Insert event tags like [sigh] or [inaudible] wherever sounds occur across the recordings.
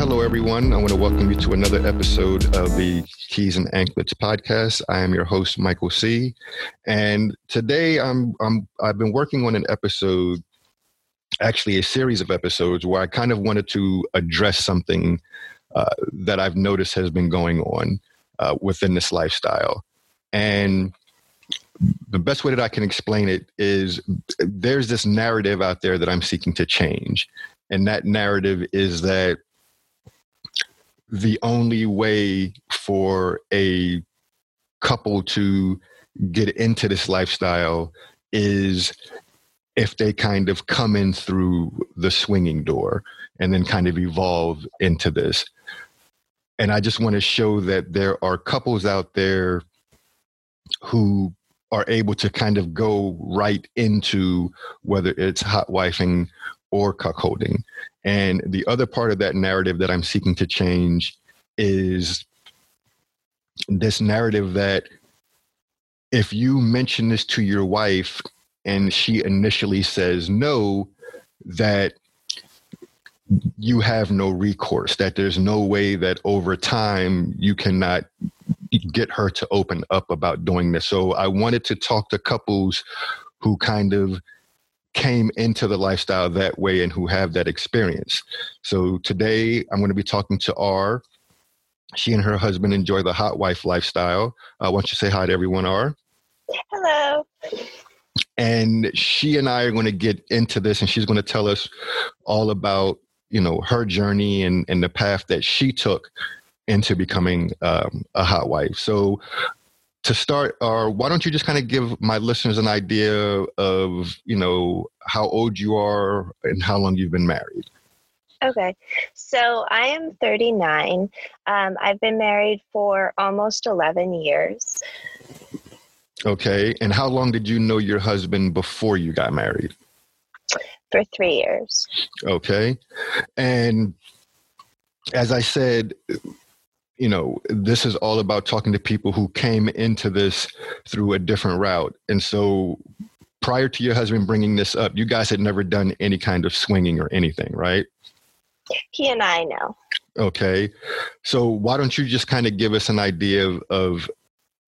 Hello, everyone. I want to welcome you to another episode of the Keys and Anklets podcast. I am your host, Michael C. And today I'm, I'm I've been working on an episode, actually a series of episodes, where I kind of wanted to address something uh, that I've noticed has been going on uh, within this lifestyle. And the best way that I can explain it is there's this narrative out there that I'm seeking to change. And that narrative is that the only way for a couple to get into this lifestyle is if they kind of come in through the swinging door and then kind of evolve into this. And I just want to show that there are couples out there who are able to kind of go right into whether it's hot wifing or cuckolding. And the other part of that narrative that I'm seeking to change is this narrative that if you mention this to your wife and she initially says no, that you have no recourse, that there's no way that over time you cannot get her to open up about doing this. So I wanted to talk to couples who kind of came into the lifestyle that way and who have that experience. So today I'm going to be talking to R. She and her husband enjoy the hot wife lifestyle. Uh, why don't you say hi to everyone, R? Hello. And she and I are going to get into this, and she's going to tell us all about you know her journey and and the path that she took into becoming um, a hot wife. So to start, or uh, why don't you just kind of give my listeners an idea of, you know, how old you are and how long you've been married? Okay. So I am 39. Um, I've been married for almost 11 years. Okay. And how long did you know your husband before you got married? For three years. Okay. And as I said, you no, this is all about talking to people who came into this through a different route. And so prior to your husband bringing this up, you guys had never done any kind of swinging or anything, right? He and I know. Okay. So why don't you just kind of give us an idea of, of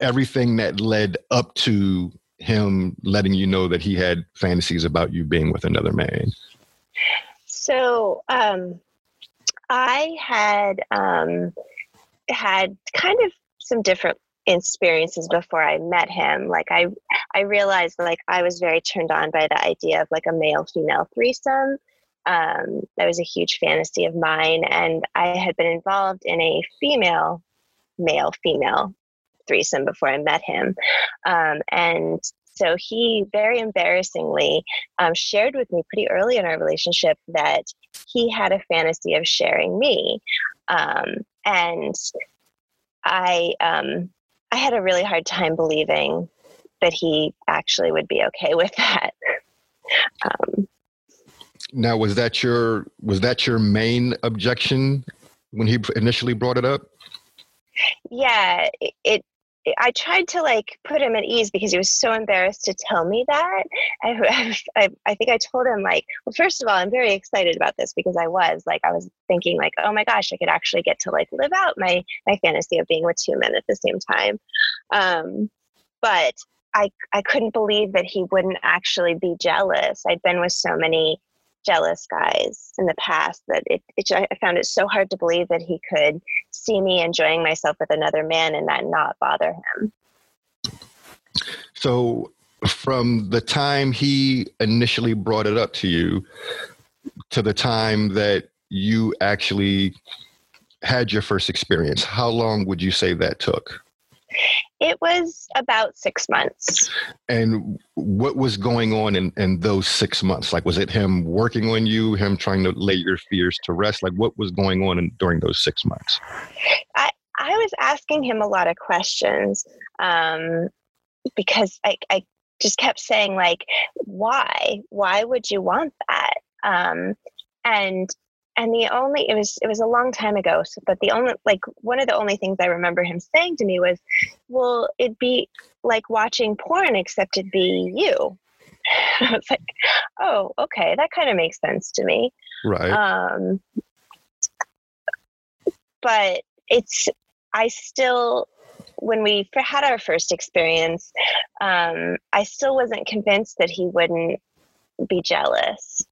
everything that led up to him letting you know that he had fantasies about you being with another man? So, um, I had um, had kind of some different experiences before I met him. Like I I realized like I was very turned on by the idea of like a male female threesome. Um, that was a huge fantasy of mine, and I had been involved in a female male female threesome before I met him, um, and so he very embarrassingly um, shared with me pretty early in our relationship that he had a fantasy of sharing me. Um, and I um, I had a really hard time believing that he actually would be okay [laughs] with that. Um, now, was that your was that your main objection when he initially brought it up? Yeah, it, it I tried to like put him at ease because he was so embarrassed to tell me that. [laughs] I, I, I think I told him like, well, first of all, I'm very excited about this because I was like, I was thinking like, oh my gosh, I could actually get to like live out my my fantasy of being with two men at the same time. Um, but I I couldn't believe that he wouldn't actually be jealous. I'd been with so many jealous guys in the past that it, it I found it so hard to believe that he could see me enjoying myself with another man and that not bother him. So from the time he initially brought it up to you to the time that you actually had your first experience, how long would you say that took? It was about six months. And what was going on in, in those six months? Like, was it him working on you, him trying to lay your fears to rest? Like, what was going on in, during those six months? I, I was asking him a lot of questions um, because I, I just kept saying like, why? Why would you want that? Um, and and the only it was it was a long time ago so, but the only like one of the only things i remember him saying to me was well it'd be like watching porn except it'd be you. [laughs] I was like oh okay that kind of makes sense to me. Right. Um but it's i still when we had our first experience um i still wasn't convinced that he wouldn't be jealous.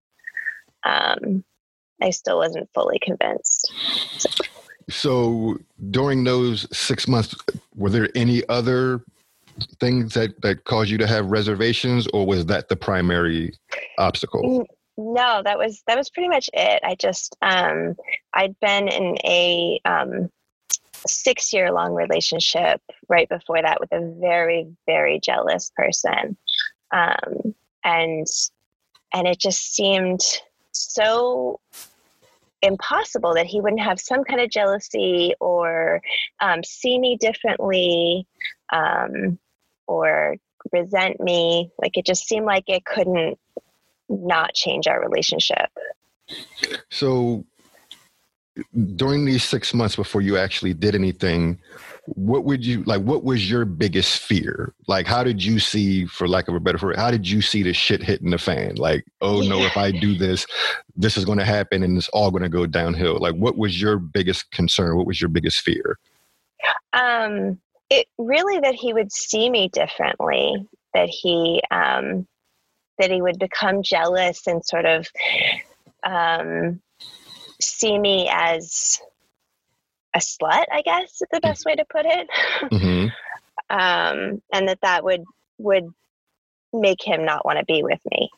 Um I still wasn't fully convinced. So. so during those six months, were there any other things that, that caused you to have reservations or was that the primary obstacle? No, that was that was pretty much it. I just um I'd been in a um six year long relationship right before that with a very, very jealous person. Um and and it just seemed so impossible that he wouldn't have some kind of jealousy or um, see me differently um, or resent me. Like it just seemed like it couldn't not change our relationship. So during these six months before you actually did anything, what would you like what was your biggest fear? Like how did you see for lack of a better word how did you see the shit hitting the fan? Like oh no if i do this this is going to happen and it's all going to go downhill. Like what was your biggest concern? What was your biggest fear? Um it really that he would see me differently that he um that he would become jealous and sort of um see me as a slut, I guess is the best way to put it. Mm-hmm. [laughs] um, and that that would would make him not want to be with me.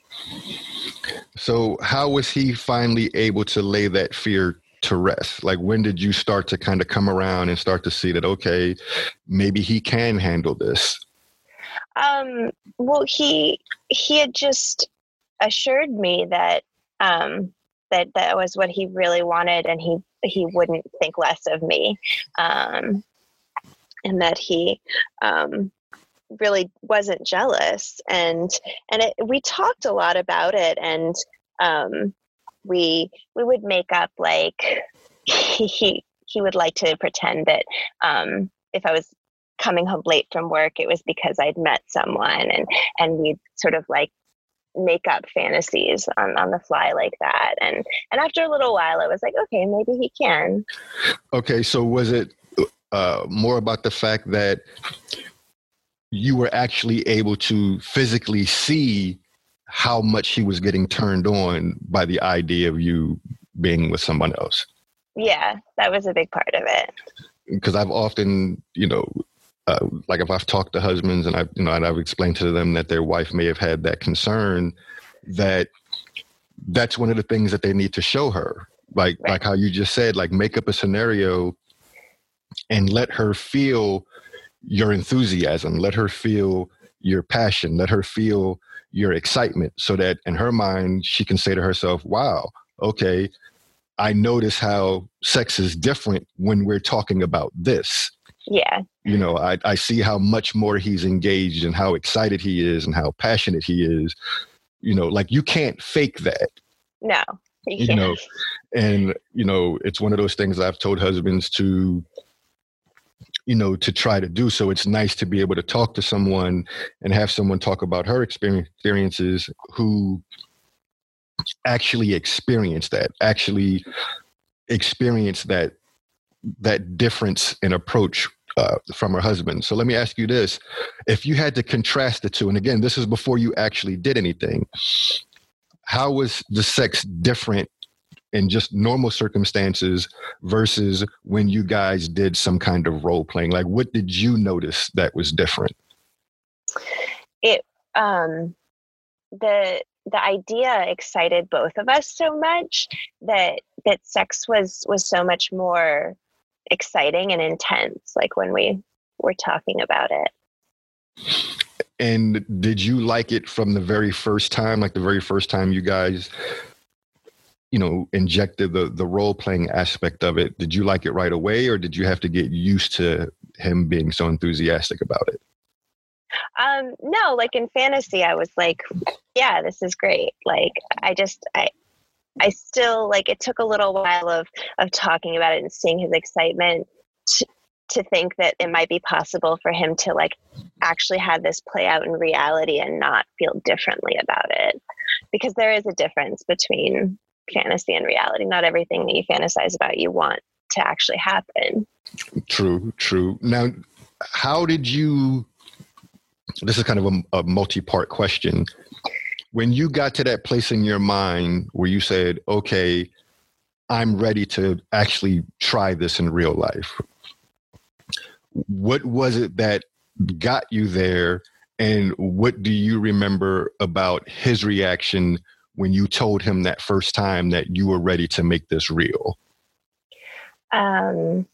So, how was he finally able to lay that fear to rest? Like, when did you start to kind of come around and start to see that, okay, maybe he can handle this? Um, well, he he had just assured me that um, that that was what he really wanted, and he he wouldn't think less of me, um, and that he um, really wasn't jealous. And and it, we talked a lot about it, and um, we we would make up like he he, would like to pretend that um, if I was coming home late from work it was because i'd met someone and and we'd sort of like make up fantasies on, on the fly like that. And and after a little while i was like okay maybe he can. Okay so was it uh, more about the fact that you were actually able to physically see how much he was getting turned on by the idea of you being with someone else? Yeah that was a big part of it. Because i've often you know uh, like if I've talked to husbands and I've you know, and I've explained to them that their wife may have had that concern, that that's one of the things that they need to show her. Like, right. like how you just said, like make up a scenario and let her feel your enthusiasm, let her feel your passion, let her feel your excitement, so that in her mind she can say to herself, "Wow, okay, I notice how sex is different when we're talking about this." Yeah. You know I, I see how much more he's engaged and how excited he is and how passionate he is. You know like you can't fake that. No you, you know and you know it's one of those things i've told husbands to you know to try to do. So it's nice to be able to talk to someone and have someone talk about her experiences who actually experience that actually experience that that difference in approach uh, from her husband. So let me ask you this: If you had to contrast the two, and again, this is before you actually did anything, how was the sex different in just normal circumstances versus when you guys did some kind of role playing? Like, what did you notice that was different? It um, the the idea excited both of us so much that that sex was was so much more exciting and intense like when we were talking about it. And did you like it from the very first time? Like the very first time you guys you know injected the the role playing aspect of it did you like it right away or did you have to get used to him being so enthusiastic about it? Um no like in fantasy i was like yeah this is great. Like i just i i still like it took a little while of of talking about it and seeing his excitement to, to think that it might be possible for him to like actually have this play out in reality and not feel differently about it. Because there is a difference between fantasy and reality. Not everything that you fantasize about you want to actually happen. True true. Now how did you this is kind of a, a multi-part question when you got to that place in your mind where you said okay i'm ready to actually try this in real life what was it that got you there? And what do you remember about his reaction when you told him that first time that you were ready to make this real? Um,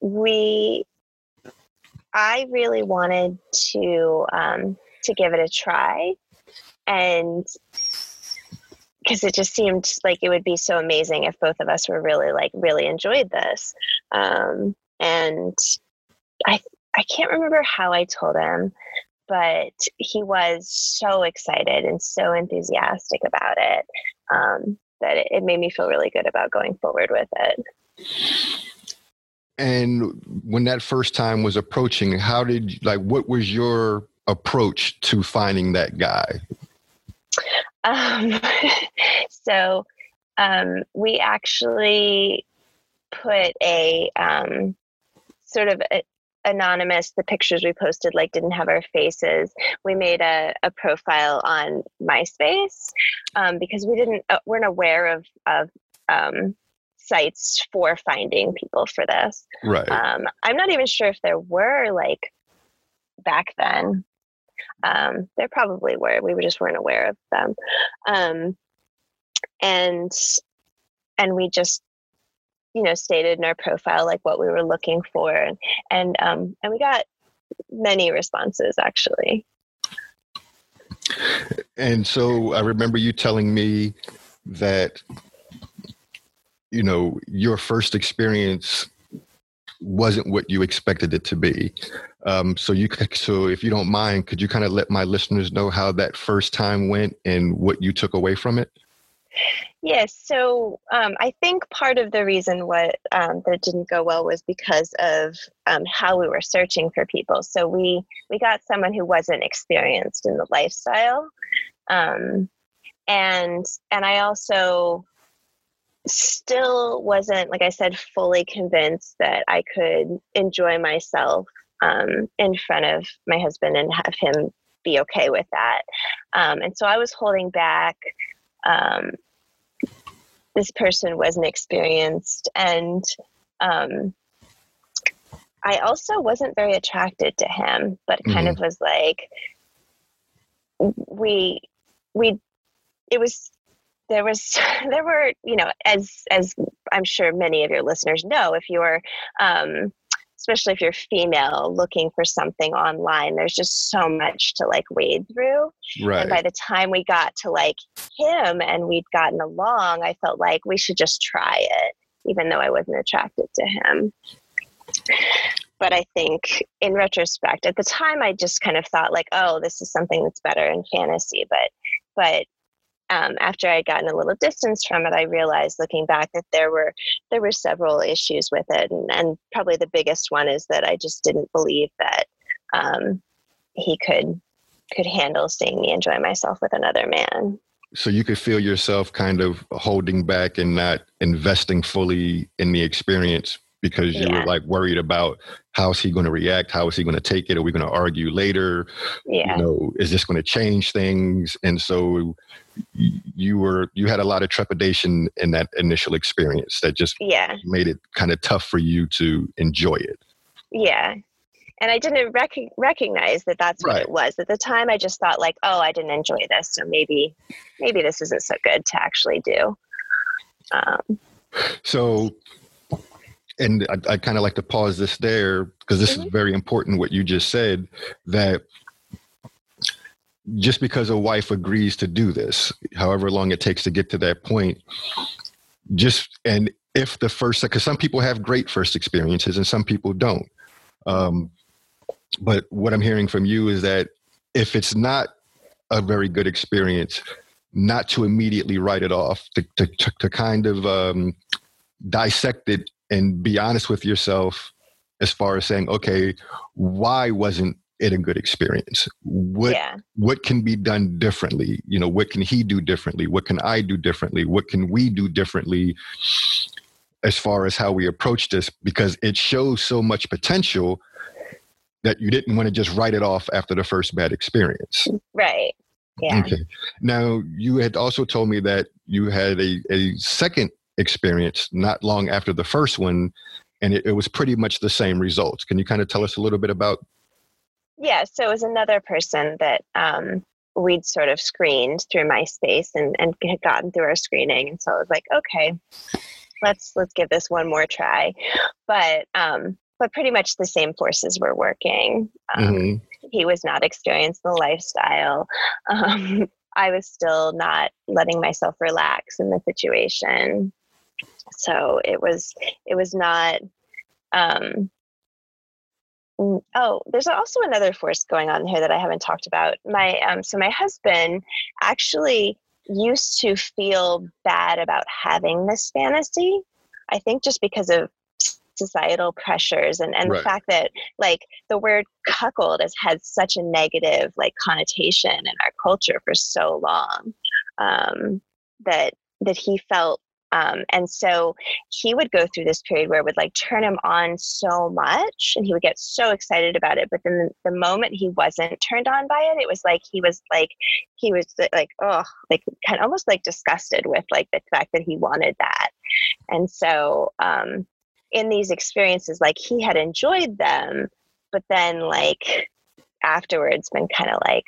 we i really wanted to um, to give it a try and because it just seemed like it would be so amazing if both of us were really like really enjoyed this um, and I I can't remember how I told him, but he was so excited and so enthusiastic about it um, that it, it made me feel really good about going forward with it. And when that first time was approaching, how did like what was your approach to finding that guy? Um, [laughs] so um, we actually put a um, sort of a, anonymous the pictures we posted like didn't have our faces. We made a, a profile on myspace um, because we didn't uh, weren't aware of of um, sites for finding people for this. Right. Um, i'm not even sure if there were like back then um, there probably were we just weren't aware of them. Um, and and we just you know stated in our profile like what we were looking for. And and um and we got many responses actually. And so i remember you telling me that you know your first experience wasn't what you expected it to be um, so you [laughs] so if you don't mind could you kind of let my listeners know how that first time went and what you took away from it Yes, so um, I think part of the reason what um, that didn't go well was because of um, how we were searching for people. So we we got someone who wasn't experienced in the lifestyle, um, and and I also still wasn't, like I said, fully convinced that I could enjoy myself um, in front of my husband and have him be okay with that. Um, and so I was holding back um, this person wasn't experienced and um, i also wasn't very attracted to him but kind mm-hmm. of was like we we it was there was [laughs] there were you know as as i'm sure many of your listeners know if you're um especially if you're female looking for something online there's just so much to like wade through. Right and by the time we got to like him and we'd gotten along i felt like we should just try it even though i wasn't attracted to him. But i think in retrospect at the time i just kind of thought like oh this is something that's better in fantasy but but um, after I had gotten a little distance from it, I realized looking back that there were there were several issues with it, and, and probably the biggest one is that I just didn't believe that um, he could could handle seeing me enjoy myself with another man. So you could feel yourself kind of holding back and not investing fully in the experience because you yeah. were like worried about how is he going to react how is he going to take it are we going to argue later yeah. you know is this going to change things and so you were you had a lot of trepidation in that initial experience that just yeah. made it kind of tough for you to enjoy it. Yeah. And i didn't rec- recognize that that's what right. it was. At the time i just thought like oh i didn't enjoy this so maybe maybe this isn't so good to actually do. Um, so and I, I kind of like to pause this there because this mm-hmm. is very important what you just said that just because a wife agrees to do this, however long it takes to get to that point, just and if the first because some people have great first experiences and some people don't. Um, but what i'm hearing from you is that if it's not a very good experience not to immediately write it off to, to, to kind of um, dissect it and be honest with yourself as far as saying okay why wasn't it a good experience? What yeah. what can be done differently? You know what can he do differently? What can i do differently? What can we do differently as far as how we approach this? Because it shows so much potential that you didn't want to just write it off after the first bad experience. Right. Yeah. Okay. Now you had also told me that you had a, a second experience not long after the first one and it, it was pretty much the same results. Can you kind of tell us a little bit about yeah, so it was another person that um, we'd sort of screened through MySpace and, and had gotten through our screening. And so I was like, okay, let's let's give this one more try. But um, but pretty much the same forces were working. Um, mm-hmm. He was not experienced the lifestyle. [laughs] Um, I was still not letting myself relax in the situation. So it was it was not um, oh, there's also another force going on here that I haven't talked about. My um, so my husband actually used to feel bad about having this fantasy. I think just because of societal pressures and, and right. the fact that like the word cuckold has had such a negative like connotation in our culture for so long um, that that he felt um, and so he would go through this period where it would like turn him on so much and he would get so excited about it. But then the, the moment he wasn't turned on by it, it was like he was like, he was like, oh, like kind of almost like disgusted with like the fact that he wanted that. And so um, in these experiences, like he had enjoyed them, but then like afterwards been kind of like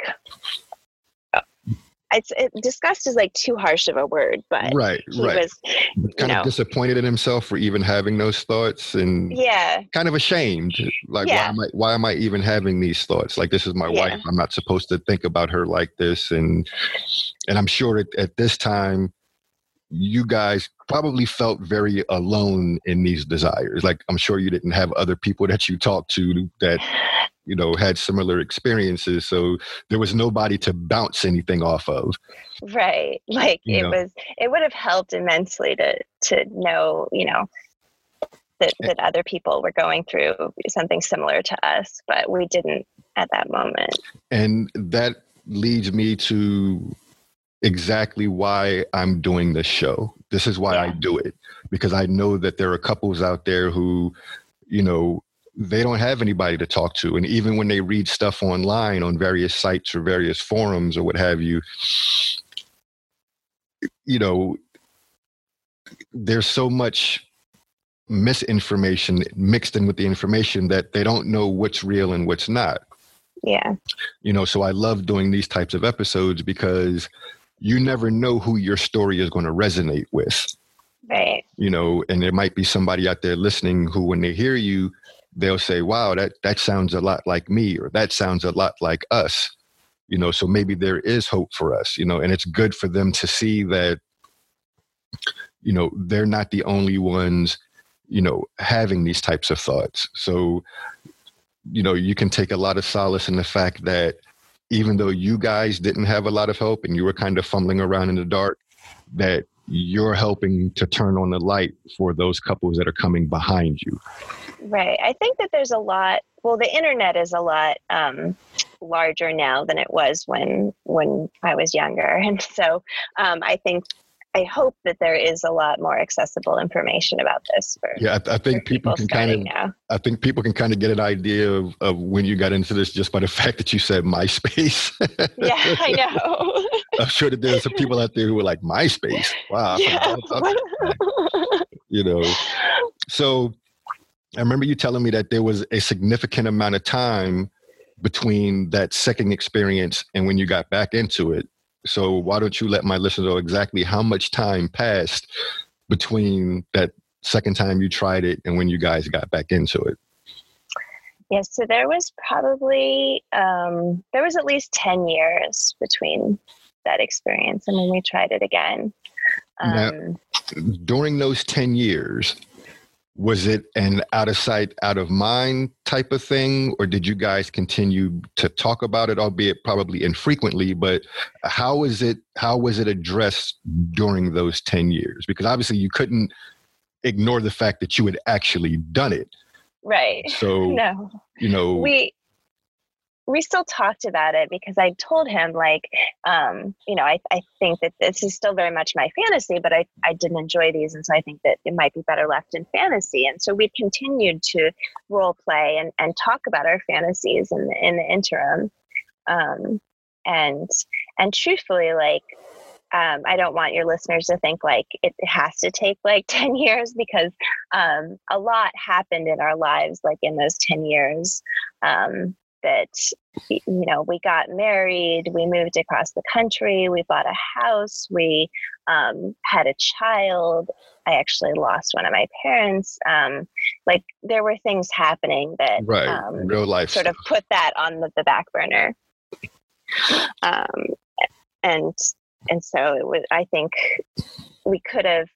it's it, disgust is like too harsh of a word, but right, he right. was kind of disappointed in himself for even having those thoughts, and yeah, kind of ashamed. Like, yeah. why am I? Why am I even having these thoughts? Like, this is my yeah. wife. I'm not supposed to think about her like this, and and I'm sure at, at this time, you guys probably felt very alone in these desires. Like, I'm sure you didn't have other people [laughs] that you talked to that you know had similar experiences so there was nobody to bounce anything off of right like you it know. was it would have helped immensely to to know you know that, eh that other people were going through something similar to us but we didn't at that moment and that leads me to exactly why i'm doing this show this is why yeah. i do it because i know that there are couples out there who you know they don't have anybody to talk to. And even when they read stuff online on various sites or various forums or what have you, you know, there's so much misinformation mixed in with the information that they don't know what's real and what's not. Yeah. You know, so I love doing these types of episodes because you never know who your story is going to resonate with. Right. You know, and there might be somebody out there listening who, when they hear you, they'll say, wow, that, that sounds a lot like me, or that sounds a lot like us. You know, so maybe there is hope for us, you know, and it's good for them to see that, you know, they're not the only ones, you know, having these types of thoughts. So, you know, you can take a lot of solace in the fact that even though you guys didn't have a lot of hope and you were kind of fumbling around in the dark, that you're helping to turn on the light for those couples that are coming behind you. Right. I think that there's a lot. Well, the internet is a lot um, larger now than it was when when I was younger, [laughs] and so um, I think I hope that there is a lot more accessible information about this. For, yeah, I, I think people, people, can kind of. Now. I think people can kind of get an idea of, of when you got into this just by the [laughs] fact that you said MySpace. yeah, I [laughs] know. [laughs] I'm sure that there's some people out there who are like MySpace. Wow. Yeah. you know, so I remember you telling me that there was a significant amount of time between that second experience and when you got back into it. So why don't you let my listeners know exactly how much time passed between that second time you tried it and when you guys got back into it? Yes, so there was probably um, there was at least ten years between that experience and when we tried it again. Um, now, during those 10 years, was it an out of sight, out of mind type of thing, or did you guys continue to talk about it, albeit probably infrequently? But how is it? How was it addressed during those ten years? Because obviously you couldn't ignore the fact that you had actually done it. Right. So [laughs] no, you know we we still talked about it because I told him like, um, you know, I, I think that this is still very much my fantasy, but I, I didn't enjoy these. And so I think that it might be better left in fantasy. And so we continued to role play and, and talk about our fantasies in the, in the interim. Um, and, and truthfully, like, um, I don't want your listeners to think like it has to take like [laughs] 10 years because um, a lot happened in our lives, like in those 10 years. Um, that you know we got married we moved across the country we bought a house we um, had a child. I actually lost one of my parents um, like there were things happening that right um, real life sort stuff. of put that on the, the back burner. Um, and and so it was i think we could have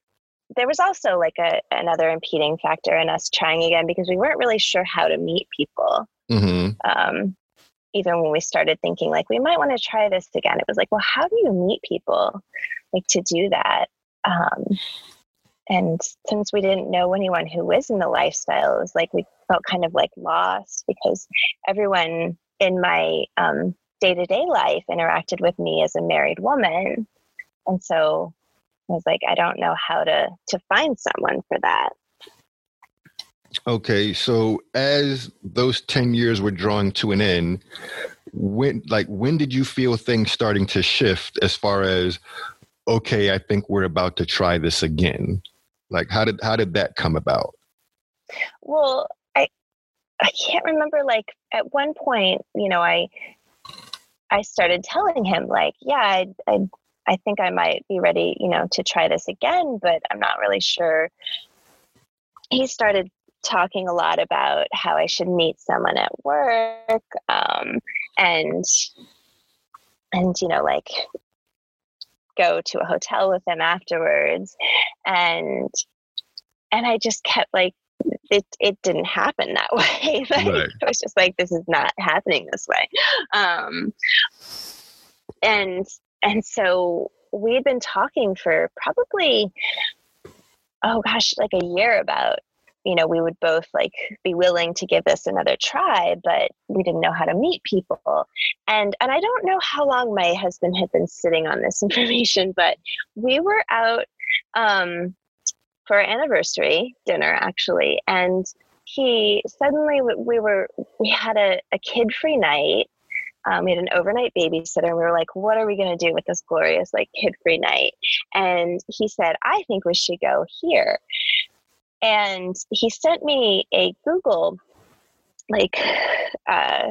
there was also like a another impeding factor in us trying again because we weren't really sure how to meet people Mhm. um, even when we started thinking like we might want to try this again it was like well how do you meet people like to do that? Um, and since we didn't know anyone who was in the lifestyle it was like we felt kind of like lost because everyone in my um, day-to-day life interacted with me as a married woman. And so i was like i don't know how to to find someone for that Okay, so as those 10 years were drawing to an end, when like when did you feel things starting to shift as far as okay, I think we're about to try this again? Like how did how did that come about? Well, I I can't remember like at one point, you know, I I started telling him like, yeah, I I I think I might be ready, you know, to try this again, but I'm not really sure. He started talking a lot about how I should meet someone at work, um, and and you know, like go to a hotel with them afterwards, and and I just kept like it it didn't happen that [laughs] way. [laughs] like, Right. It was just like this is not happening this way. Um, and and so we had been talking for probably oh gosh, like a year about you know we would both like be willing to give this another try but we didn't know how to meet people. And and i don't know how long my husband had been sitting on this [laughs] information but we were out um for our anniversary dinner actually and he suddenly we were we had a, a kid free night. Um, we had an overnight babysitter and we were like what are we going to do with this glorious like kid free night? And he said i think we should go here and he sent me a google like uh,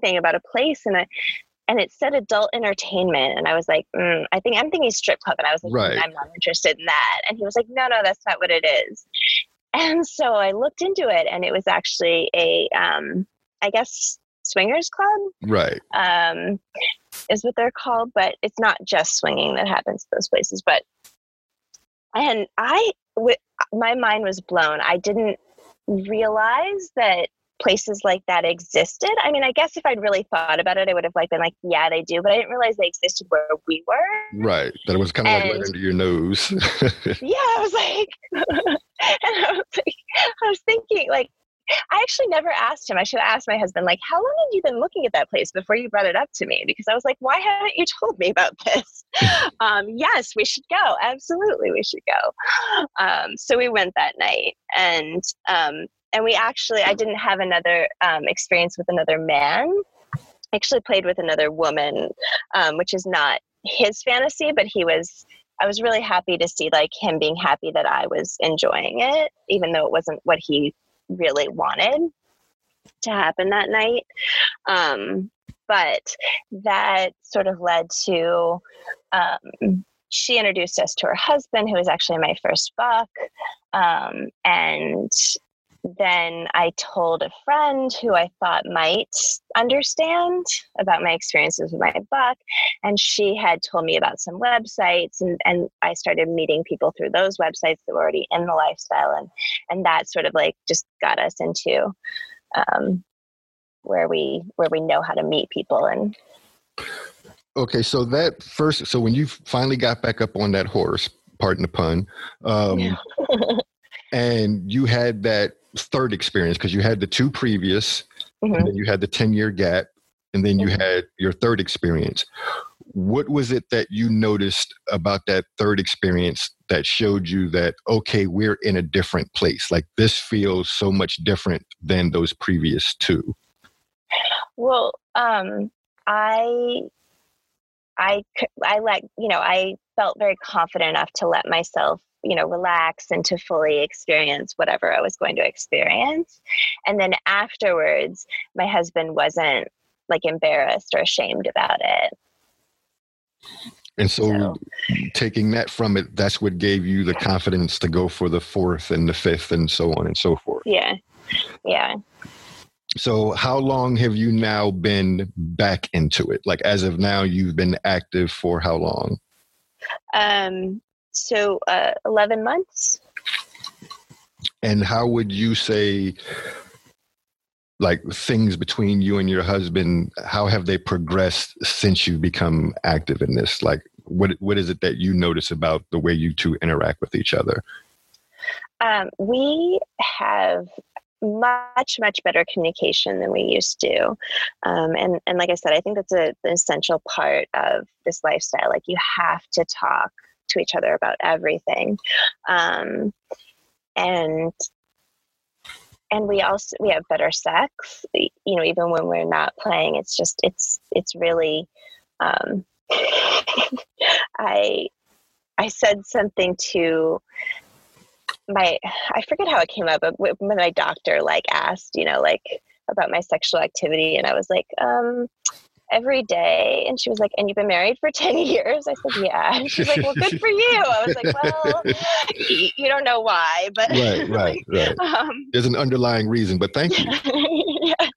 thing about a place and I, and it said adult entertainment and i was like mm, i think i'm thinking strip club and i was like Right. "Mm, i'm not interested in that and he was like no no that's not what it is and so i looked into it and it was actually a um, i guess swingers club Right. um, is what they're called, but it's not just swinging that happens at those places. But and I, w- my mind was blown. I didn't realize that places like that existed. I mean, I guess if I'd really thought about it, I would have like been like, yeah, they do, but I didn't realize they existed where we were. Right. That it was kind of like right under your nose. [laughs] Yeah, I was like, [laughs] and I was like, I was thinking like. I actually never asked him. I should have asked my husband, like, how long had you been looking at that place before you brought it up to me? Because I was like, why haven't you [laughs] told me about this? [laughs] um, yes, we should go. Absolutely, we should go. Um, so we went that night, and um, and we actually, I didn't have another um, experience with another man. I actually played with another woman, um, which is not his fantasy, but he was. I was really happy to see like him being happy that I was enjoying it, even though it wasn't what he really wanted to happen that night. Um, but that sort of led to um, she introduced us to her husband, who was actually my first buck, um, and then I told a friend who I thought might understand about my experiences with my buck. And she had told me about some websites, and, and I started meeting people through those websites that were already in the lifestyle. And, and that sort of like just got us into um, where we where we know how to meet people and okay so that first so when you finally got back up on that horse pardon the pun um, [laughs] and you had that third experience because you had the two previous mm-hmm. and then you had the 10 year gap and then you mm-hmm. had your third experience what was it that you noticed about that third experience that showed you that okay we're in a different place like this feels so much different than those previous two well um i i i let you know i felt very confident enough to let myself you know relax and to fully experience whatever i was going to experience. And then afterwards my husband wasn't like embarrassed or ashamed about it. And so, so, taking that from it that's what gave you the confidence to go for the fourth and the fifth and so on and so forth. Yeah. Yeah. So how long have you now been back into it? Like as of now you've been active for how long? Um so uh, 11 months. And how would you say, like things between you and your husband, how have they progressed since you've become active in this? Like, what what is it that you notice about the way you two interact with each other? Um, we have much much better communication than we used to um, and and like i said i think that's a, an essential part of this lifestyle like you have to talk to each other about everything. Um, and and we also we have better sex. You know even when we're not playing it's just it's it's really um, [laughs] i i said something to my i forget how it came up but when my doctor like asked you know like about my sexual activity and i was like um every day. And she was like, And you've been married for [laughs] 10 years? I said, Yeah. And she's like, Well, good for you. I was like, Well, [laughs] you don't know why, but. Right, right, [laughs] right. Um, There's an underlying reason, but thank you. yeah.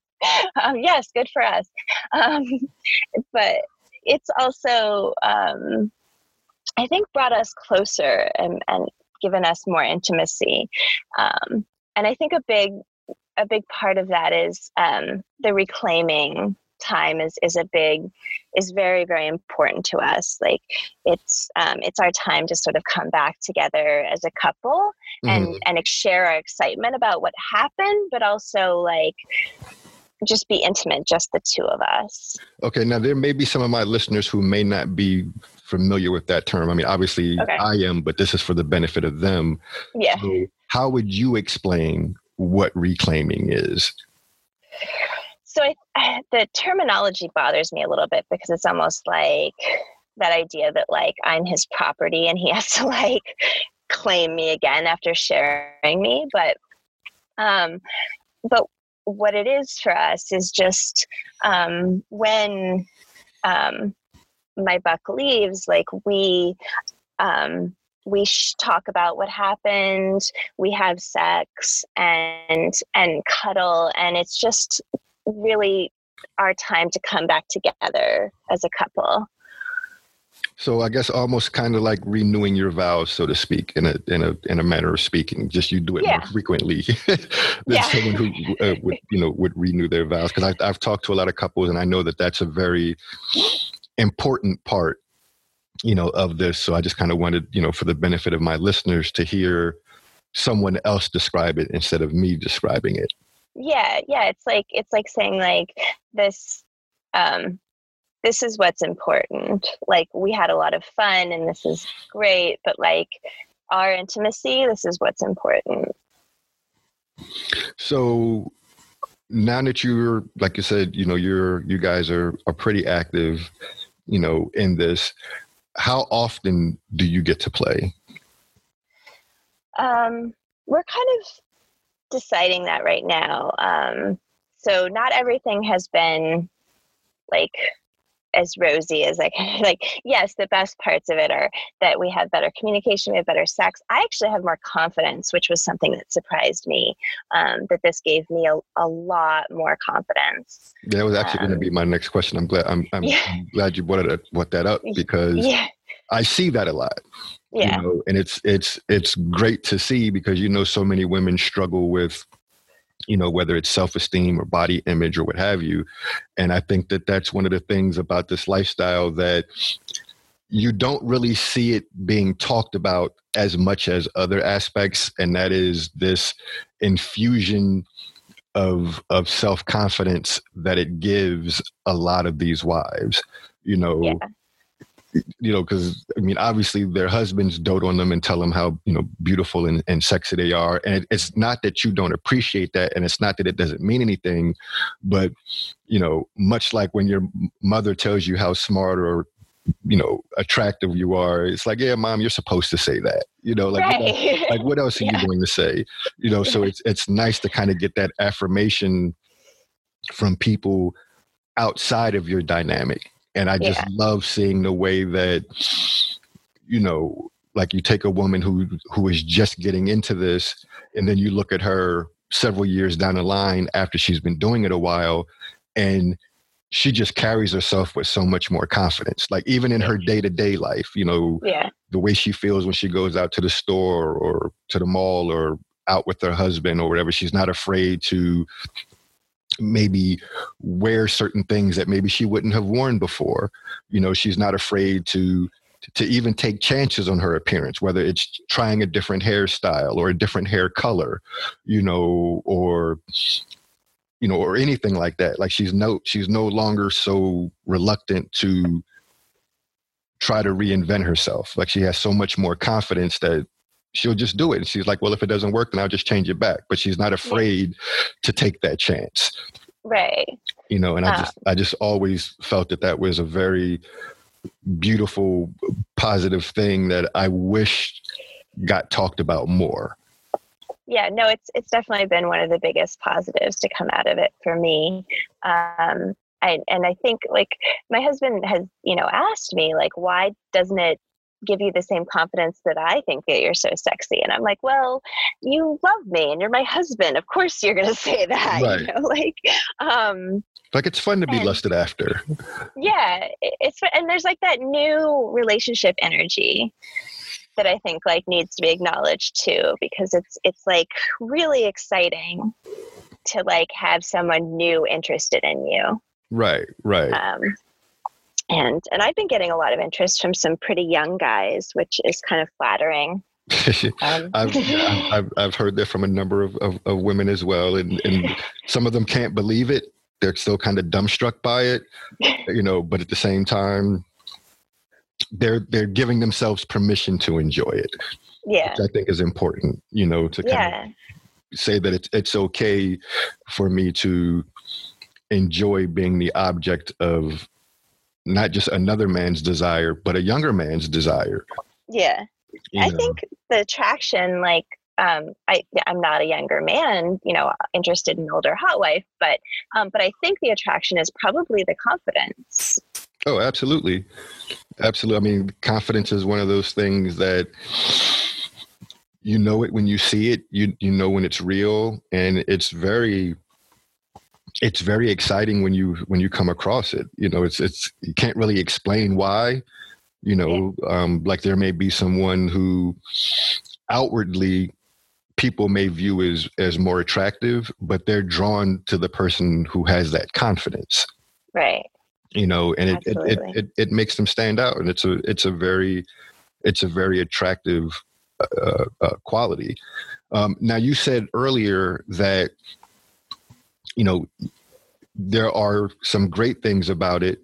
Um, yes, good for us. Um, but it's also, um, I think, brought us closer and, and given us more intimacy. Um, and I think a big a big part of that is um, the reclaiming time is is a big is very very important to us. Like it's um, it's our time to sort of come back together as a couple and mm-hmm. and share our excitement about what happened but also like just be intimate just the two of us. Okay now there may be some of my listeners who may not be familiar with that term. I mean obviously okay. i am but this is for the benefit of them. Yeah. So how would you explain what reclaiming is so I, [sighs] the terminology bothers me a little bit because it's almost like that idea that like I'm his property and he [laughs] has to like claim me again after sharing me. But um, but what it is for us is just um, when um, my buck leaves, like we um, we talk about what happened we have sex and and cuddle and it's just really our time to come back together as a couple. So I guess almost kind of like renewing your vows, so to speak, in a in a in a manner of speaking. Just you do it yeah. more frequently [laughs] than yeah. someone who uh, would you know would renew their vows. Because I've I've talked to a lot of couples, and I know that that's a very important part, you know, of this. So I just kind of wanted you know for the benefit of my listeners to hear someone else describe it instead of me describing it yeah yeah it's like it's like saying like this um this is what's important. Like we had a lot of fun and this is great but like our intimacy this is what's important. So now that you're like you said you know you're you guys are are pretty active you know in this how often do you get to play? Um we're kind of deciding that right now. Um, so not everything has been like as rosy as I can. [laughs] Like, yes, the best parts of it are that we have better communication, we have better sex. I actually have more confidence, which was something that surprised me. Um, that this gave me a, a lot more confidence. Yeah, that was actually um, going to be my next question. I'm glad I'm, I'm [laughs] yeah. glad you brought it brought that up because yeah. I see that a lot. Yeah. You know, and it's it's it's great to see because you know so many women struggle with you know whether it's self-esteem or body image or what have you and i think that that's one of the things about this lifestyle that you don't really see it being talked about as much as other aspects and that is this infusion of of self-confidence that it gives a lot of these wives you know yeah you know, because I mean, obviously their husbands dote on them and tell them how you know beautiful and, and sexy they are, and it's not that you don't appreciate that, and it's not that it doesn't mean anything, but you know, much like when your mother tells you how smart or you know attractive you are it's like yeah mom you're supposed to say that you know like right. what else, like what else are [laughs] yeah. you going to say you know so it's it's nice to kind of get that affirmation from people outside of your dynamic and I just yeah. love seeing the way that, you know, like you take a woman who who is just getting into this, and then you look at her several years down the line after she's been doing it a while, and she just carries herself with so much more confidence. Like even in her day to day life, you know, yeah. the way she feels when she goes out to the store or to the mall or out with her husband or whatever. She's not afraid to maybe wear certain things that maybe she wouldn't have worn before. You know, she's not afraid to to even take chances on her appearance, whether it's trying a different hairstyle or a different hair color, you know, or you know, or anything like that. Like she's no she's no longer so reluctant to try to reinvent herself. Like she has so much more confidence that she'll just do it. And she's like, well, if it doesn't work, then I'll just change it back. But she's not afraid to take that chance. Right. You know, and um, I just, I just always felt that that was a very beautiful, positive thing that I wish got talked about more. Yeah, no, it's it's definitely been one of the biggest positives to come out of it for me. Um, I, and I think like my husband has, you know, asked me like, why doesn't it give you the same confidence that I think that you're so sexy. And I'm like, well, you love me and you're my husband. Of course you're going [laughs] to say that. Right. You know, [laughs] like, um, like it's fun to be and, lusted after. Yeah. It's, and there's like that new relationship energy that I think like needs to be acknowledged too, because it's, it's like really exciting to like have someone new interested in you. Right. Right. Um, and and I've been getting a lot of interest from some pretty young guys, which is kind of flattering. [laughs] um. I've, I've, [laughs] I've heard that from a number of, of, of women as well, and, and [laughs] some of them can't believe it. They're still kind of dumbstruck by it, you know. But at the same time, they're they're giving themselves permission to enjoy it. Yeah, which I think is important. You know, to kind yeah. of say that it's it's okay for me to enjoy being the object of not just another man's desire, but a younger man's desire. Yeah. You I know. think the attraction, like, um, I, I'm not a younger man, you know, interested in older hot wife, but, um, but I think the attraction is probably the confidence. Oh, absolutely. Absolutely. I mean, confidence is one of those things that you know it when you see it, you, you know when it's real and it's very it's very exciting when you when you come across it. You know it's it's you can't really explain why you know um, like there may be someone who outwardly people may view as as more attractive but they're drawn to the person who has that confidence. Right. You know and it it, it, it, it, makes them stand out and it's a it's a very it's a very attractive uh, uh, quality. Um, now you said earlier that you know, there are some great things about it,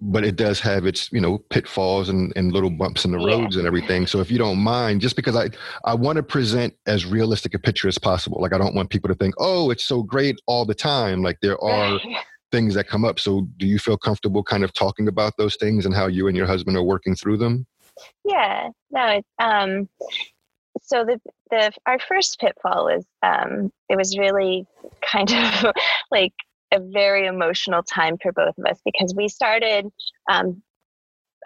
but it does have its, you know, pitfalls and, and little bumps in the yeah. roads and everything. So if you don't mind, just because I, I want to present as realistic a picture as possible. Like I don't want people to think, oh, it's so great all the time. Like there are things that come up. So do you feel comfortable kind of talking about those things and how you and your husband are working through them? Yeah, no, it's, um, so the the our first pitfall was um, it was really kind of [laughs] like a very emotional time for both of us because we started um,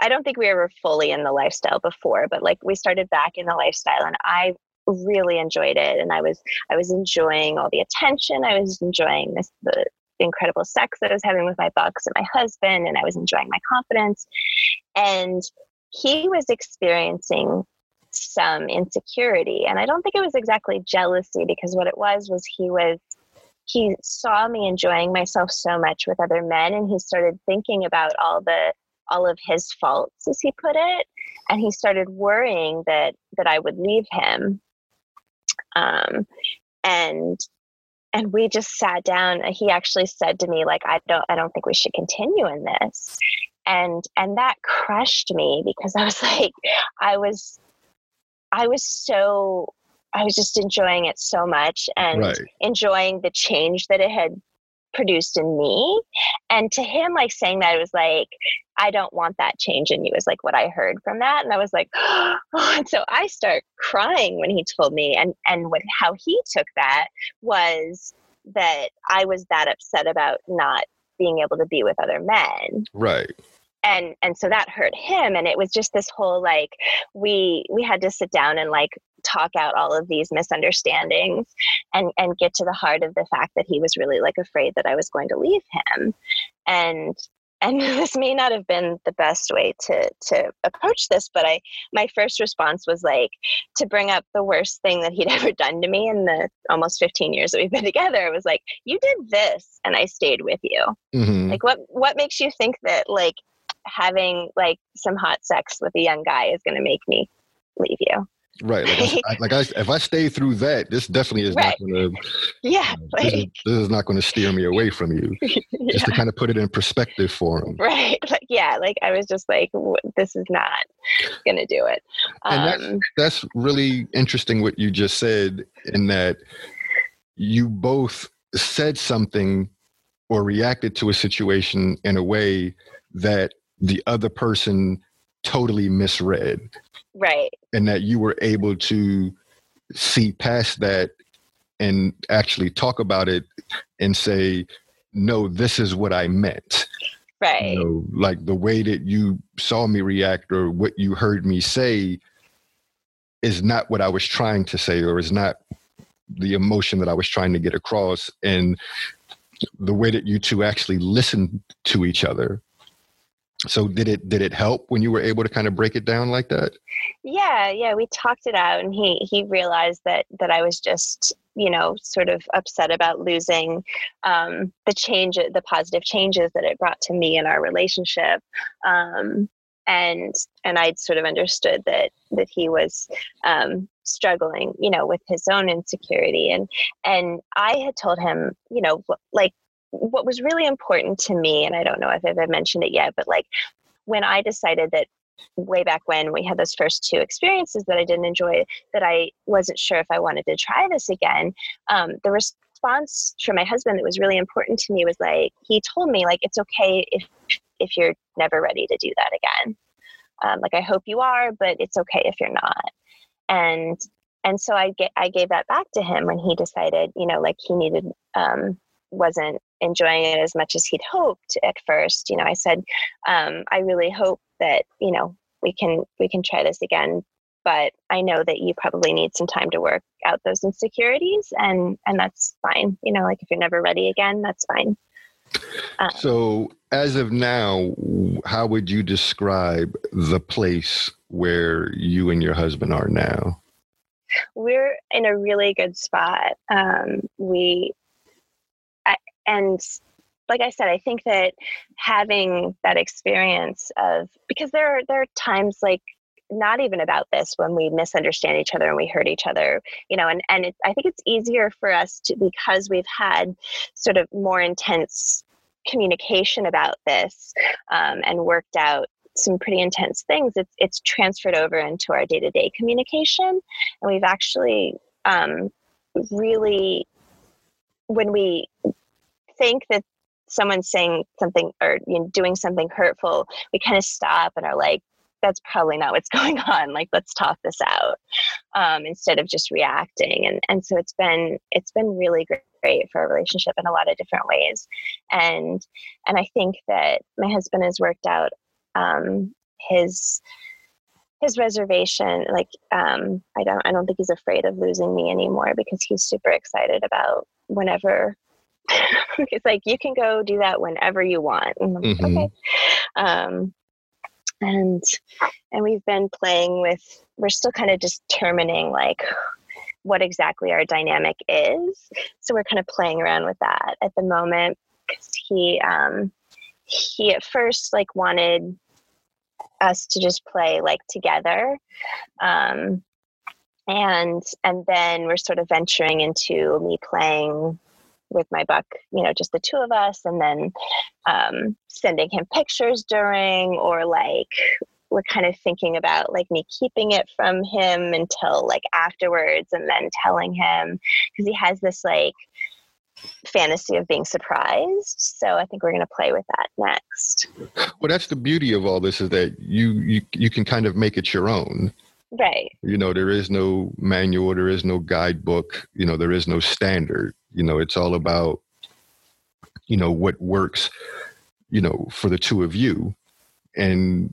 I don't think we were fully in the lifestyle before, but like we started back in the lifestyle and I really enjoyed it and I was I was enjoying all the attention. I was enjoying this the incredible sex that I was having with my bucks and my husband and I was enjoying my confidence. And he was experiencing some insecurity and I don't think it was exactly jealousy because what it was was he was he saw me enjoying myself so much with other men and he started thinking about all the all of his faults as he put it and he started worrying that that i would leave him. Um and and we just sat down he actually said to me like i don't i don't think we should continue in this. And and that crushed me because i was [laughs] like i was i was so i was just enjoying it so much and right. enjoying the change that it had produced in me. And to him, like saying that, it was like, I don't want that change in you, is like what I heard from that. And I was like, [gasps] oh, and so I start crying when he told me. And, and what, how he took that was that I was that upset about not being able to be with other men. Right and and so that hurt him and it was just this whole like we we had to sit down and like talk out all of these misunderstandings and and get to the heart of the fact that he was really like afraid that I was going to leave him. And and [laughs] this may not have been the best way to to approach this but i my first response was like to bring up the worst thing that he'd [laughs] ever done to me in the almost 15 years that we've been [laughs] together. It was like you did this and i stayed with you. Mm-hmm. like what what makes you think that like having like some hot sex with a young guy is going to make me leave you Right. Like, I, like I, if I stay through that, this definitely is right. not going to. Yeah. Uh, this, is, this, is, not going to steer me away from you. yeah. [laughs] Just to kind of put it in perspective for him. Right. Like yeah. Like I was just like, this is not going to do it. Um, and that's, um, that's really interesting what you just said in that you both said something or reacted to a situation in a way that the other person totally misread. Right. And that you were able to see past that and actually talk about it and say, no, this is what I meant. Right. You know, like the way that you saw me react or what you heard me say is not what I was trying to say or is not the emotion that I was trying to get across. And the way that you two actually listened to each other so did it did it help when you were able to kind of break it down like that? Yeah yeah we talked it out and he he realized that that i was just you know sort of upset about losing um, the change the positive changes that it brought to me in our relationship um, and and i'd sort of understood that that he was um, struggling you know with his own insecurity and and i had told him you know like what was really important to me, and I don't know if I've mentioned it yet, but like when I decided that way back when we had those first two experiences that I didn't enjoy, that I wasn't sure if I wanted to try this again, um, the response from my husband that was really important to me was like, he told me, like, it's okay if if you're never ready to do that again. Um, like, I hope you are, but it's okay if you're not. And and so I get I gave that back to him when he decided, you know, like he needed um, wasn't enjoying it as much as he'd hoped at first. You know, I said, um, I really hope that you know we can we can try this again, but I know that you probably need some time to work out those insecurities, and and that's fine. You know, like if you're never ready again, that's fine. Um, so, as of now, how would you describe the place where you and your husband are now? We're in a really good spot. Um, we and like I said, I think that having that experience of because there are there are times like not even about this when we misunderstand each other and we hurt each other, you know, and and it, I think it's easier for us to because we've had sort of more intense communication about this um, and worked out some pretty intense things. It's it's transferred over into our day to day communication, and we've actually um, really when we think that someone's saying something or you know, doing something hurtful, we kind of stop and are like, that's probably not what's [laughs] going on. Like let's talk this out um, instead of just reacting. And and so it's been it's been really great for a relationship in a lot of different ways. And and i think that my husband has worked out um, his his reservation like um, i don't i don't think he's afraid of losing me anymore because he's super excited about whenever [laughs] it's like you can go do that whenever you want. Mm-hmm. okay. Um, and and we've been playing with we're still kind of determining like what exactly our dynamic is. So we're kind of playing around with that at the moment because he um he at first like wanted us to just play like together. Um and and then we're sort of venturing into me playing with my buck, you know, just the two of us, and then um, sending him pictures during, or like we're kind of thinking about like me keeping it from him until like afterwards, and then telling him because he has this like fantasy of being surprised. So I think we're going to play with that next. Well, that's the beauty of all this is that you you you can kind of make it your own. Right. You know, there is no manual, there is no guidebook, you know, there is no standard. You know, it's all about, you know, what works, you know, for the two of you and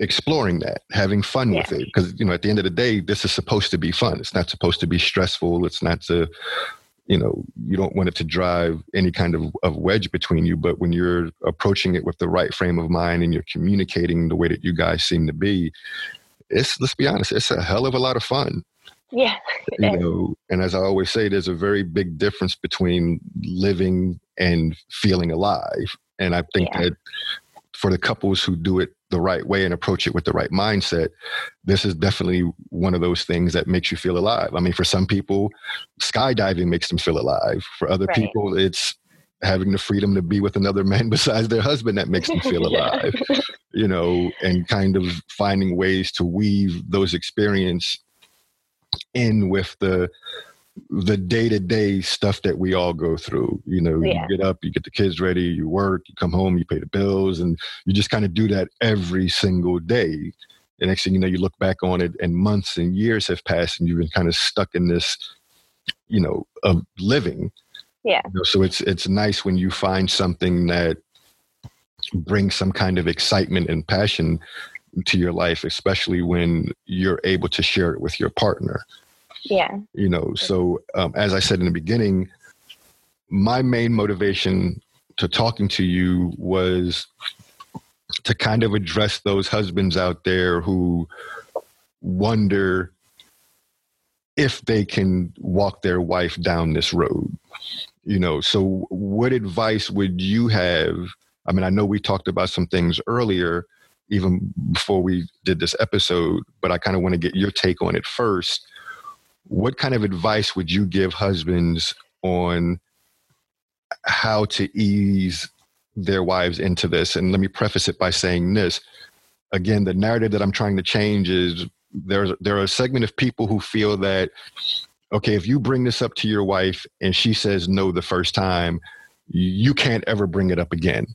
exploring that, having fun yeah. with it. Because, you know, at the end of the day, this is supposed to be fun. It's not supposed to be stressful. It's not to, you know, you don't want it to drive any kind of, of wedge between you. But when you're approaching it with the right frame of mind and you're communicating the way that you guys seem to be, it's let's be honest, it's a hell of a lot of fun. Yeah. [laughs] You know, and as I always say, there's a very big difference between living and feeling alive. And I think yeah. that for the couples who do it the right way and approach it with the right mindset, this is definitely one of those things that makes you feel alive. I mean, for some people, skydiving makes them feel alive. For other right. people, it's having the freedom to be with another [laughs] man besides their husband that makes them [laughs] feel alive. you know, and kind of finding ways to weave those experience in with the the day-to-day stuff that we all go through. You know yeah. you get up you get the kids ready you work you come home you pay the bills and you just kind of do that every single day. And next thing you know you look back on it and months and years have passed and you've been kind of stuck in this you know of living. Yeah. You know, so it's it's nice when you find something that brings some kind of excitement and passion to your life, especially when you're able to share it with your partner. Yeah. You know, so um, as I said in the beginning, my main motivation to talking to you was to kind of address those husbands out there who wonder if they can walk their wife down this road. You know, so what advice would you have? I mean, I know we talked about some things earlier, even before we did this episode, but I kind of want to get your take on it first. What kind of advice would you give husbands on how to ease their wives into this? And let me preface it by saying this. Again, the narrative that I'm trying to change is there's there are a segment of people who feel that okay, if you bring this up to your wife and she says no the first time, you can't ever bring it up again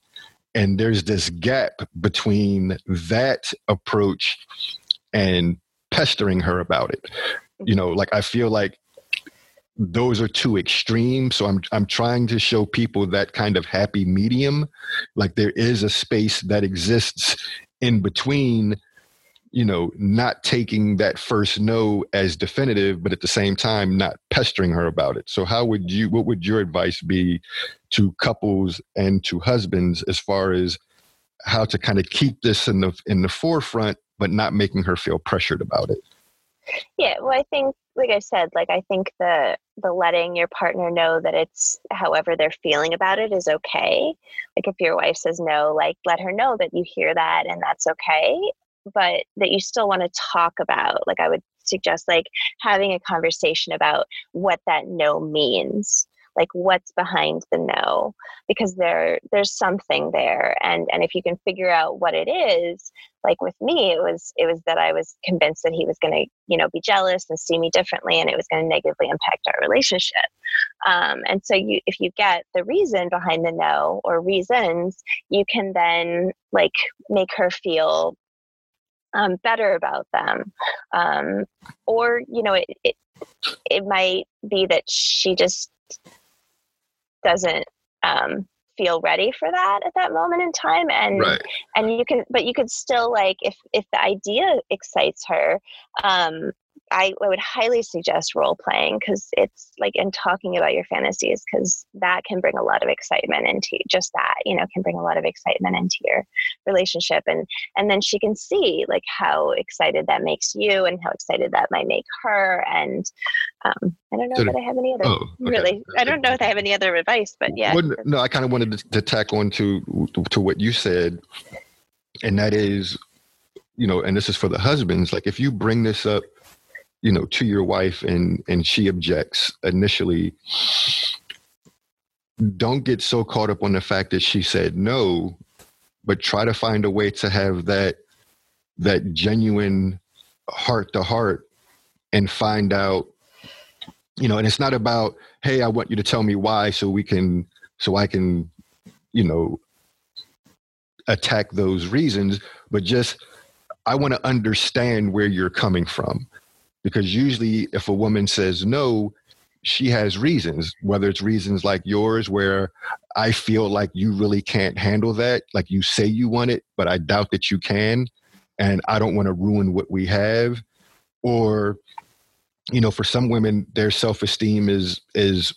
and there's this gap between that approach and pestering her about it. You know like i feel like those are too extreme so i'm i'm trying to show people that kind of happy medium. Like there is a space that exists in between you know, not taking that first no as definitive, but at the same time not pestering her about it. So how would you what would your advice be to couples and to husbands as far as how to kind of keep this in the in the forefront but not making her feel pressured about it? Yeah, well I think like I said, like I think the the letting your partner know that it's however they're feeling about it is okay. Like if your wife says no, like let her know that you hear that and that's okay but that you still want to talk about like i would suggest like having a conversation about what that no means like what's behind the no because there there's something there and and if you can figure out what it is like with me it was it was that i was convinced that he was going to you know be jealous and see me differently and it was going to negatively impact our relationship. Um, and so you if you get the reason behind the no or reasons you can then like make her feel um, better about them um, or you know it, it it might be that she just doesn't um, feel ready for that at that moment in time and Right. and you can but you could still like if if the idea excites her um I, I would highly suggest role playing because it's like in talking about your fantasies because that can bring a lot of excitement into just that you know can bring a lot of excitement into your relationship and and then she can see like how excited that makes you and how excited that might make her and um, I don't know So that I have any other Oh, okay. really I don't know if I have any other advice but yeah no, I kind of wanted to, to tack on to to what you said, and that is, you know, and this is for the husbands. Like, if you bring this up, you know, to your wife and and she objects initially, don't get so caught up on the fact that she said no, but try to find a way to have that that genuine heart to heart and find out you know and it's not about hey i want you to tell me why so we can so i can you know attack those reasons but just i want to understand where you're coming from because usually if a woman says no she has reasons whether it's reasons like yours where i feel like you really can't handle that like you say you want it but i doubt that you can and i don't want to ruin what we have. Or you know for some women their self-esteem is is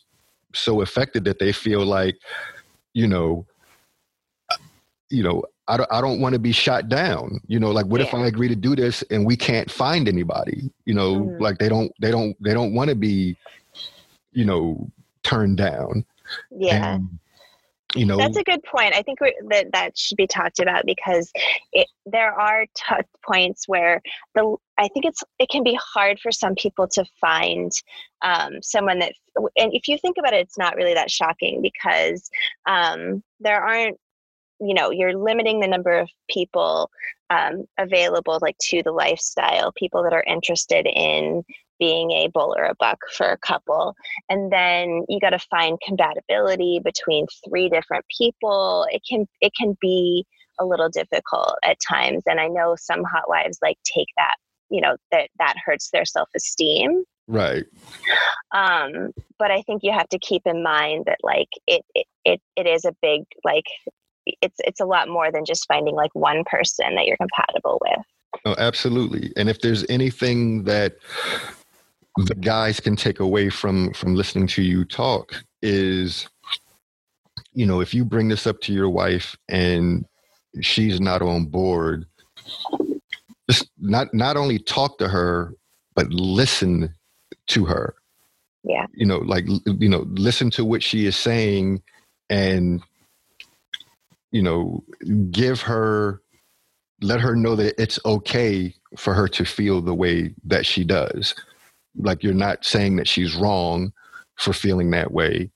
so affected that they feel like you know uh, you know i don't, I don't want to be shot down you know like what if i agree to do this and we can't find anybody you know Mhm. like they don't they don't they don't want to be you know turned down yeah And, you know That's a good point. I think that that should be talked about because it, there are t- points where the I think it's it can be hard for some people to find um, someone that and if you think about it, it's not really that shocking because um, there aren't you know you're limiting the number of people um, available like to the lifestyle people that are interested in being a bull or a buck for a couple. And then you got to find compatibility between three different people. It can it can be a little difficult at times and i know some hot wives like take that you know that that hurts their self-esteem. Right. Um but i think you have to keep in mind that like it it it, it is a big like it's it's a lot more than just finding like one person that you're compatible with Oh, absolutely. And if there's anything that the guys can take away from from listening to you talk is you know, if you bring this up to your wife and she's not on board, just not not only talk to her, but listen to her. Yeah. You know, like you know, listen to what she is saying and you know, give her let her know that it's okay for her to feel the way that she does. Like you're not saying that she's wrong for feeling that way.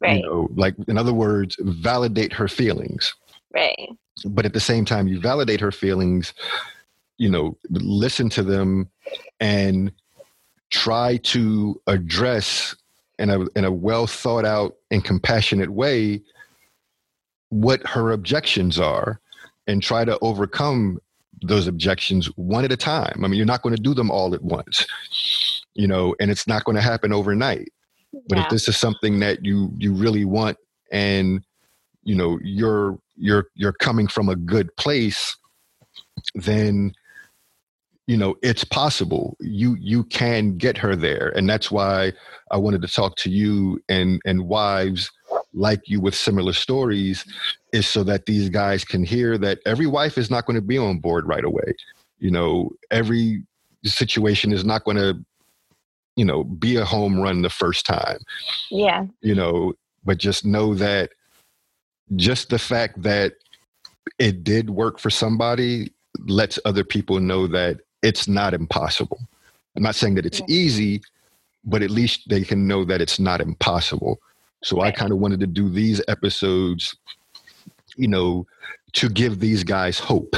right You know, like in other words, validate her feelings. right But at the same time, you validate her feelings, you know, listen to them and try to address in a in a well thought out and compassionate way what her objections are and try to overcome those objections one at a time. I mean, you're not going to do them all at once, you know, and it's not going to happen overnight. But yeah. if this is something that you you really want and you know you're you're you're coming from a good place, then you know it's possible. You you can get her there, and that's why I wanted to talk to you and and wives like you with similar stories is so that these guys can hear that every wife is not going to be on board right away. You know, every situation is not going to, you know, be a home run the first time, yeah you know, but just know that just the fact that it did work for somebody lets other people know that it's not impossible. I'm not saying that it's Yeah. easy, but at least they can know that it's not impossible. So I kind of wanted to do these episodes, you know, to give these guys hope.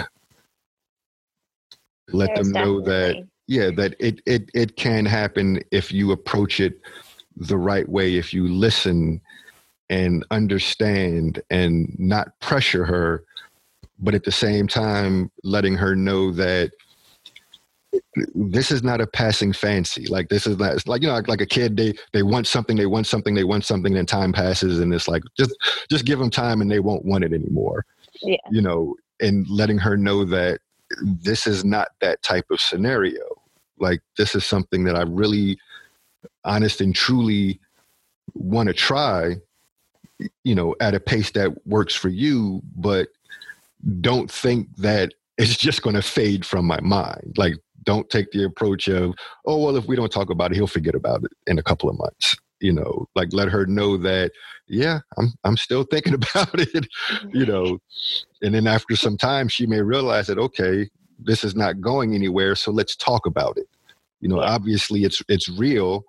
Let There's them know that yeah, that it it it can happen if you approach it the right way, if you listen and understand and not pressure her, but at the same time letting her know that this is not a passing fancy. Like this is not it's like you know like, like, a kid they they want something they want something they want something and time passes and it's like just just give them time and they won't want it anymore. Yeah. You know, and letting her know that this is not that type of scenario. Like this is something that I really honest and truly want to try you know at a pace that works for you but don't think that it's just going to fade from my mind like don't take the approach of oh well if we don't talk about it he'll forget about it in a couple of months you know? Like let her know that yeah i'm i'm still thinking [laughs] about it you mm-hmm. know? And then after some time she may realize that okay this is not going anywhere so let's talk about it. You know obviously it's it's real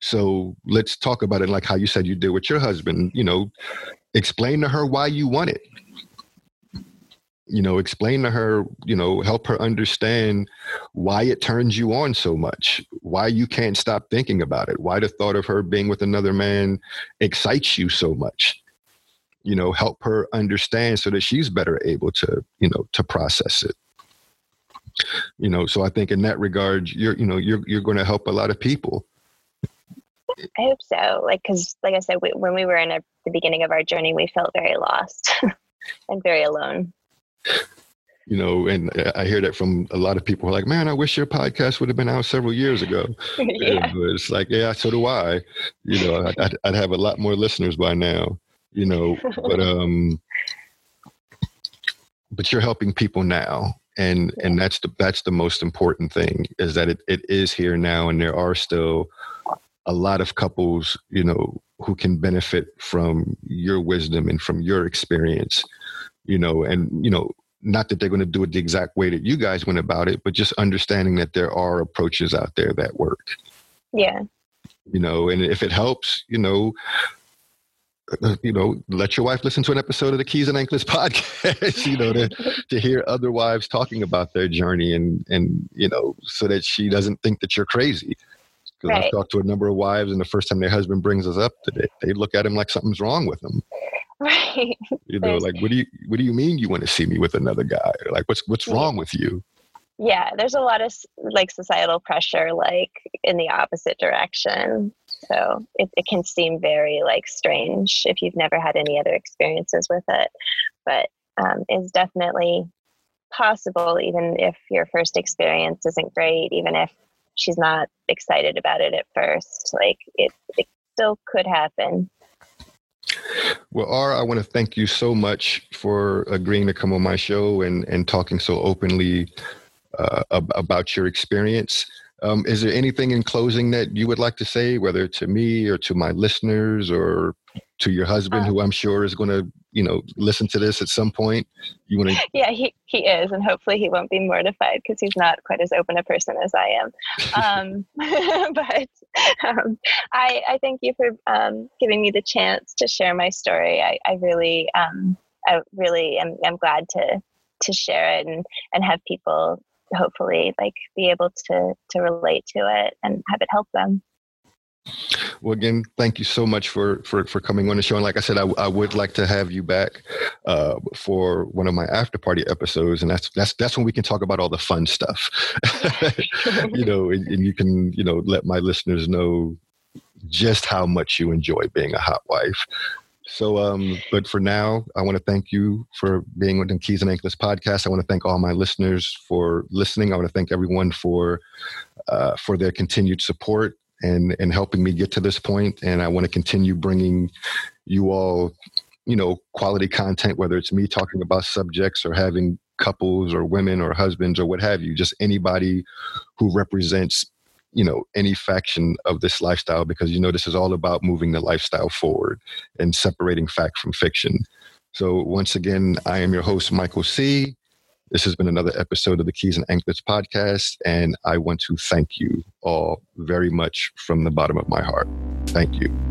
so let's talk about it like how you said you did with your husband you know? Explain to her why you want it you know explain to her you know help her understand why it turns you on so much why you can't stop thinking about it why the thought of her being with another man excites you so much. You know help her understand so that she's better able to you know to process it. You know so i think in that regard you're you know you're you're going to help a lot of people. I hope so. Like because like i said we, when we were in a, the beginning of our journey we felt very lost [laughs] and very alone you know, and I hear that from a lot of people are like, man, I wish your podcast would have been out several years ago. [laughs] yeah. It's like, yeah, so do I. You know, I'd, I'd have a lot more listeners by now, you know, but, [laughs] um, but you're helping people now. And, and that's the, that's the most important thing is that it, it is here now. And there are still a lot of couples, you know, who can benefit from your wisdom and from your experience you know, and, you know, not that they're going to do it the exact way that you guys went about it, but just understanding that there are approaches out there that work. Yeah. You know, and if it helps, you know, uh, you know, let your wife listen to an episode of the Keys and Anklets [laughs] podcast, you know, to, [laughs] to hear other wives talking about their journey and, and, you know, so that she doesn't think that you're crazy. Because right. I've talked to a number of wives and the first time their husband brings us up it, they look at him like something's wrong with him. [laughs] Right. You know, like what do you what do you mean you want to see me with another guy? Like what's what's wrong with you? Yeah, there's a lot of like societal pressure like in the opposite direction. So it, it can seem very like strange if you've never had any other experiences with it. But um, it's definitely possible even if your first experience isn't great, even if she's not excited about it at first. Like it, it still could happen. Well, R, I want to thank you so much for agreeing to come on my show and, and talking so openly uh, ab- about your experience. Um, is there anything in closing that you would like to say, whether to me or to my listeners or to your husband, who I'm sure is going to, you know, listen to this at some point? You want to? Yeah, he he is, and hopefully he won't be mortified because he's not quite as open a person as I am. Um, [laughs] but um, I I thank you for um, giving me the chance to share my story. I I really um I really am am glad to to share it and and have people hopefully like be able to to relate to it and have it help them well, again, thank you so much for for for coming on the show. And like I said, I, I would like to have you back uh, for one of my after party episodes, and that's that's that's when we can talk about all the fun stuff. [laughs] you know, and, and you can you know let my listeners know just how much you enjoy being a hot wife. So, um, but for now, I want to thank you for being on the Keys and Anklets podcast. I want to thank all my listeners for listening. I want to thank everyone for uh, for their continued support and and helping me get to this point. And i want to continue bringing you all you know quality content whether it's me talking about subjects or having couples or women or husbands or what have you just anybody who represents you know any faction of this lifestyle because you know this is all about moving the lifestyle forward and separating fact from fiction. So once again i am your host michael c this has been another episode of the Keys and Anklets podcast, and I want to thank you all very much from the bottom of my heart. Thank you.